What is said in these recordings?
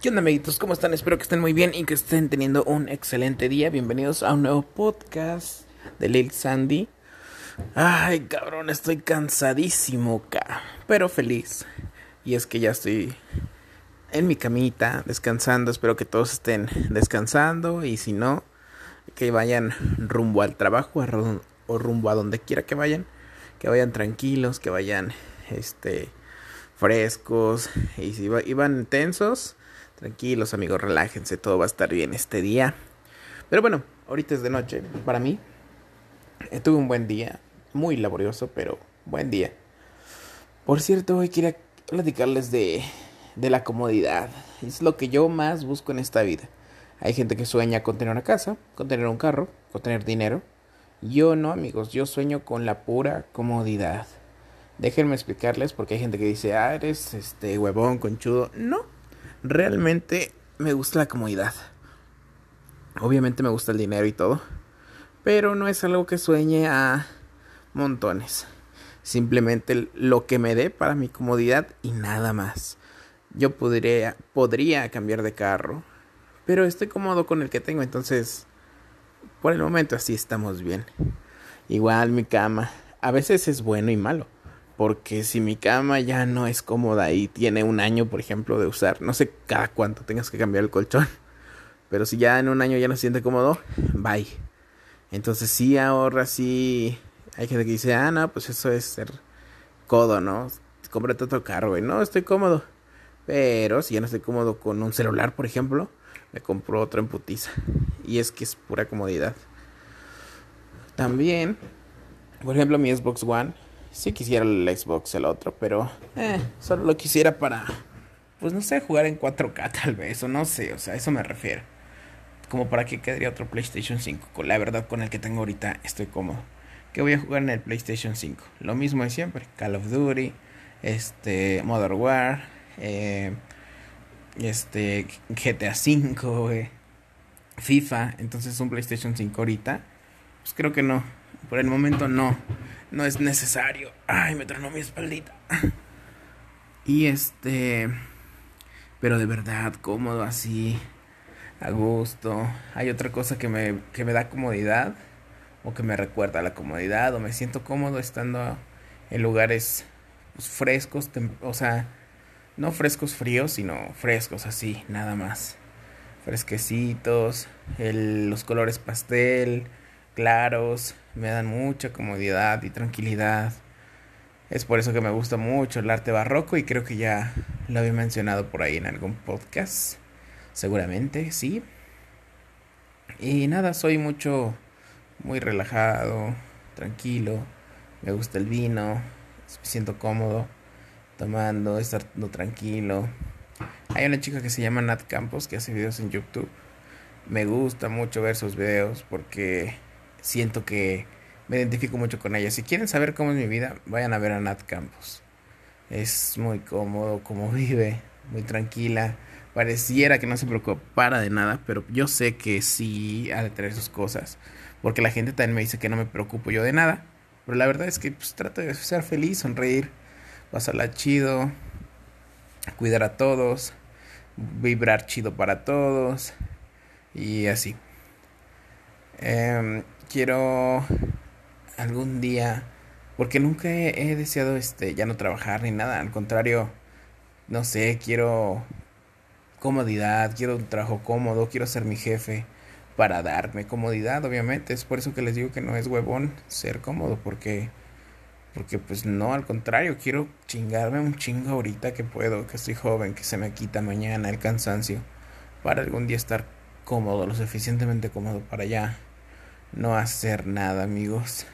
¿Qué onda, amiguitos? ¿Cómo están? Espero que estén muy bien y que estén teniendo un excelente día. Bienvenidos a un nuevo podcast de Lil Sandy. Ay, cabrón, estoy cansadísimo, ca. Pero feliz. Y es que ya estoy en mi camita, descansando. Espero que todos estén descansando. Y si no, que vayan rumbo al trabajo o rumbo a donde quiera que vayan. Que vayan tranquilos, que vayan, este, frescos. Y si iban tensos Tranquilos amigos, relájense, todo va a estar bien este día. Pero bueno, ahorita es de noche para mí. Eh, tuve un buen día, muy laborioso, pero buen día. Por cierto, hoy quería platicarles de, de la comodidad. Es lo que yo más busco en esta vida. Hay gente que sueña con tener una casa, con tener un carro, con tener dinero. Yo no, amigos, yo sueño con la pura comodidad. Déjenme explicarles porque hay gente que dice, ah, eres este huevón, conchudo. No, realmente me gusta la comodidad. Obviamente me gusta el dinero y todo, pero no es algo que sueñe a montones. Simplemente lo que me dé para mi comodidad y nada más. Yo podría, podría cambiar de carro, pero estoy cómodo con el que tengo, entonces por el momento así estamos bien. Igual mi cama, a veces es bueno y malo porque si mi cama ya no es cómoda y tiene un año, por ejemplo, de usar, no sé cada cuánto tengas que cambiar el colchón, pero si ya en un año ya no se siente cómodo, bye. Entonces sí ahorra, sí. Hay gente que dice, ah, no, pues eso es ser codo, ¿no? Cómprate otro carro, güey. No, estoy cómodo. Pero si ya no estoy cómodo con un celular, por ejemplo, me compro otro en putiza. Y es que es pura comodidad. También, por ejemplo, mi Xbox One Sí quisiera el Xbox, el otro, pero eh, solo lo quisiera para, pues no sé, jugar en 4K tal vez, o no sé, o sea, eso me refiero. Como para que quedaría otro PlayStation 5. Con la verdad, con el que tengo ahorita estoy cómodo. ¿Qué voy a jugar en el PlayStation 5? Lo mismo de siempre. Call of Duty, este, Modern War, eh, este, GTA 5, FIFA. Entonces un PlayStation 5 ahorita, pues creo que no. Por el momento no no es necesario. Ay, me tronó mi espaldita. Y este, pero de verdad, cómodo así, a gusto. Hay otra cosa que me, que me da comodidad o que me recuerda a la comodidad o me siento cómodo estando en lugares pues, frescos, o sea, no frescos fríos, sino frescos así, nada más. Fresquecitos, los colores pastel, claros, me dan mucha comodidad y tranquilidad. Es por eso que me gusta mucho el arte barroco y creo que ya lo había mencionado por ahí en algún podcast. Seguramente, sí. Y nada, soy mucho, muy relajado, tranquilo. Me gusta el vino, me siento cómodo tomando, estando tranquilo. Hay una chica que se llama Nat Campos que hace videos en YouTube. Me gusta mucho ver sus videos porque siento que me identifico mucho con ella. Si quieren saber cómo es mi vida, vayan a ver a Nat Campos. Es muy cómodo, como vive, muy tranquila. Pareciera que no se preocupara de nada, pero yo sé que sí ha de tener sus cosas. Porque la gente también me dice que no me preocupo yo de nada. Pero la verdad es que pues, trato de ser feliz, sonreír, pasarla chido, cuidar a todos, vibrar chido para todos y así. Eh, quiero algún día, porque nunca he, deseado este ya no trabajar ni nada, al contrario, no sé, quiero comodidad, quiero un trabajo cómodo, quiero ser mi jefe para darme comodidad, obviamente, es por eso que les digo que no es huevón ser cómodo, porque porque pues no, al contrario, quiero chingarme un chingo ahorita que puedo, que estoy joven, que se me quita mañana el cansancio, para algún día estar cómodo, lo suficientemente cómodo para ya no hacer nada, amigos.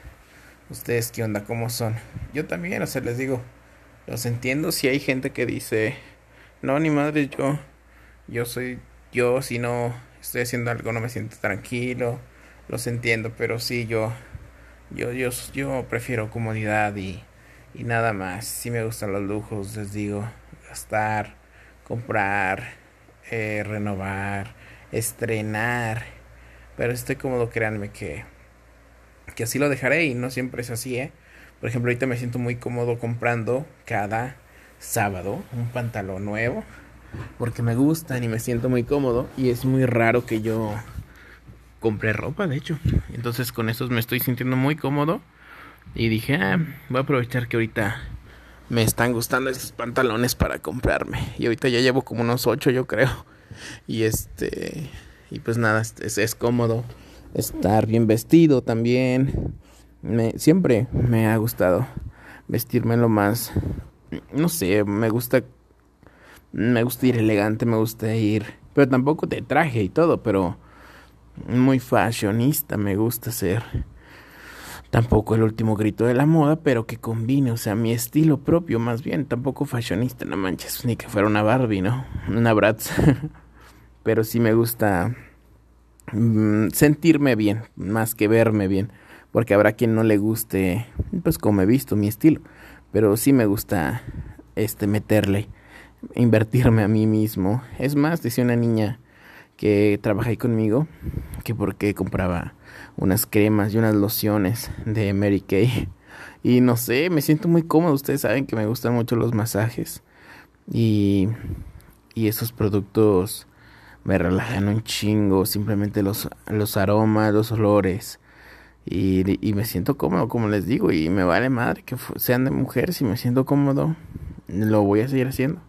¿Ustedes qué onda? ¿Cómo son? Yo también, o sea, les digo, los entiendo si hay gente que dice, no, ni madre, yo, yo soy yo, si no estoy haciendo algo no me siento tranquilo, los entiendo, pero sí, yo, yo, yo, yo prefiero comodidad y, y nada más. Si me gustan los lujos, les digo, gastar, comprar, eh, renovar, estrenar pero estoy cómodo, créanme que, que así lo dejaré y no siempre es así, ¿eh? Por ejemplo, ahorita me siento muy cómodo comprando cada sábado un pantalón nuevo porque me gustan y me siento muy cómodo y es muy raro que yo compre ropa, de hecho. Entonces con estos me estoy sintiendo muy cómodo y dije, ah, voy a aprovechar que ahorita me están gustando estos pantalones para comprarme. Y ahorita ya llevo como unos ocho, yo creo. Y este, y pues nada, es, es cómodo estar bien vestido también. Me, siempre me ha gustado vestirme lo más, no sé, me gusta, me gusta ir elegante, me gusta ir, pero tampoco de traje y todo, pero muy fashionista me gusta ser. Tampoco el último grito de la moda, pero que combine, o sea, mi estilo propio más bien, tampoco fashionista, no manches, ni que fuera una Barbie, ¿no? Una Bratz. pero sí me gusta mm, sentirme bien, más que verme bien, porque habrá quien no le guste, pues como he visto mi estilo, pero sí me gusta este meterle, invertirme a mí mismo. Es más, decía una niña que trabaja ahí conmigo, que porque compraba unas cremas y unas lociones de Mary Kay. Y no sé, me siento muy cómodo. Ustedes saben que me gustan mucho los masajes. Y, y esos productos me relajan un chingo. Simplemente los, los aromas, los olores. Y, y me siento cómodo, como les digo. Y me vale madre que sean de mujer. Si me siento cómodo, lo voy a seguir haciendo.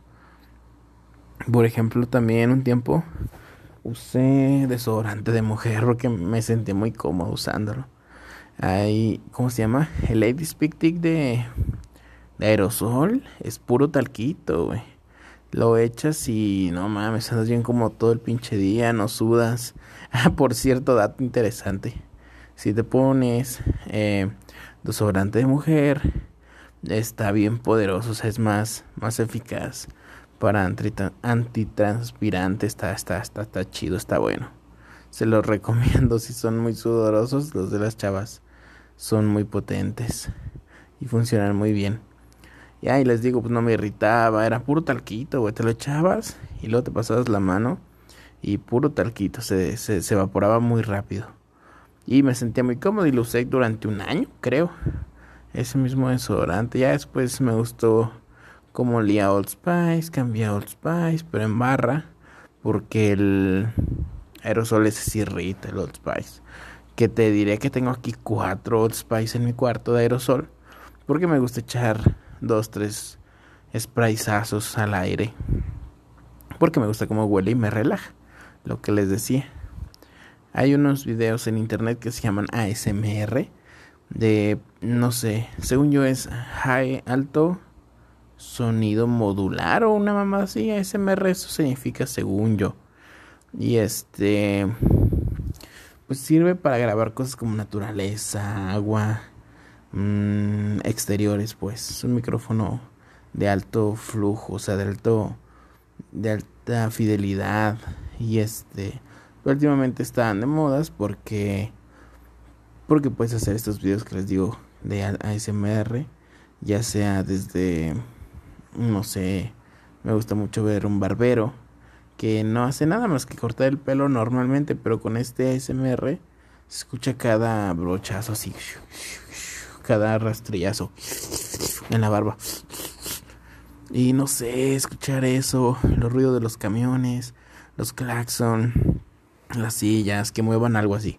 Por ejemplo, también un tiempo usé desodorante de mujer porque me sentí muy cómodo usándolo. Hay, ¿cómo se llama? El Lady Speak de, de aerosol. Es puro talquito, güey. Lo echas y no mames, andas bien como todo el pinche día, no sudas. Por cierto, dato interesante. Si te pones eh, desodorante de mujer, está bien poderoso, o sea, es más, más eficaz para antitranspirante está, está, está, está chido, está bueno. Se los recomiendo si son muy sudorosos, los de las chavas son muy potentes y funcionan muy bien. Y ahí les digo, pues no me irritaba, era puro talquito, güey, te lo echabas y luego te pasabas la mano y puro talquito, se, se, evaporaba muy rápido. Y me sentía muy cómodo y lo usé durante un año, creo. Ese mismo desodorante. Ya después me gustó como olía Old Spice, cambié a Old Spice, pero en barra, porque el aerosol ese irrita el Old Spice. Que te diré que tengo aquí cuatro Old Spice en mi cuarto de aerosol, porque me gusta echar dos, tres sprayzazos al aire, porque me gusta cómo huele y me relaja, lo que les decía. Hay unos videos en internet que se llaman ASMR de no sé, según yo es high alto sonido modular o una mamá así. ASMR, eso significa según yo. Y este, pues sirve para grabar cosas como naturaleza, agua, mmm, exteriores, pues. Es un micrófono de alto flujo, o sea, de alto, de alta fidelidad. Y este, últimamente están de modas porque, porque puedes hacer estos videos que les digo de ASMR, ya sea desde no sé, me gusta mucho ver un barbero que no hace nada más que cortar el pelo normalmente, pero con este ASMR se escucha cada brochazo así, cada rastrillazo en la barba. Y no sé, escuchar eso, los ruidos de los camiones, los claxon, las sillas, que muevan algo así.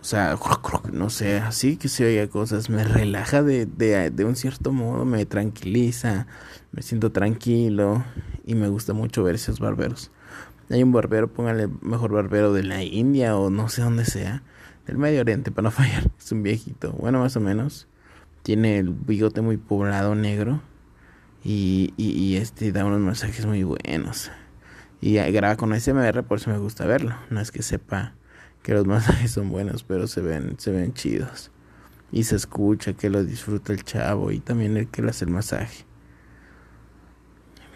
O sea, no sé, así que se oiga cosas, me relaja de, de, de un cierto modo, me tranquiliza, me siento tranquilo y me gusta mucho ver esos barberos. Hay un barbero, póngale mejor barbero de la India o no sé dónde sea, del Medio Oriente para no fallar. Es un viejito, bueno, más o menos. Tiene el bigote muy poblado negro y, y, este da unos mensajes muy buenos. Y graba con SMR, por eso me gusta verlo. No es que sepa que los masajes son buenos, pero se ven, se ven chidos. Y se escucha que lo disfruta el chavo y también el que le hace el masaje.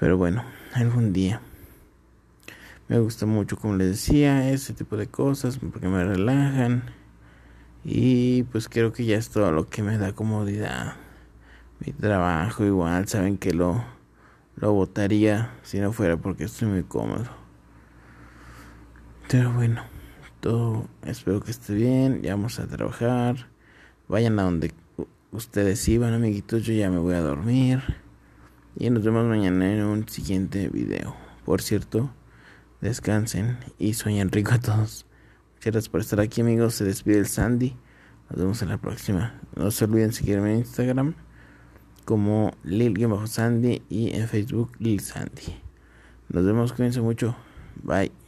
Pero bueno, algún día. Me gusta mucho, como les decía, ese tipo de cosas porque me relajan. Y pues creo que ya es todo lo que me da comodidad. Mi trabajo igual, saben que lo, lo votaría si no fuera porque estoy muy cómodo. Pero bueno todo. Espero que esté bien. Ya vamos a trabajar. Vayan a donde ustedes iban, amiguitos. Yo ya me voy a dormir. Y nos vemos mañana en un siguiente video. por cierto, descansen y sueñen rico a todos. Gracias por estar aquí, amigos. Se despide el Sandy. Nos vemos en la próxima. No se olviden seguirme en Instagram como Lil-Sandy y en Facebook Lil Sandy. Nos vemos, cuídense mucho. Bye.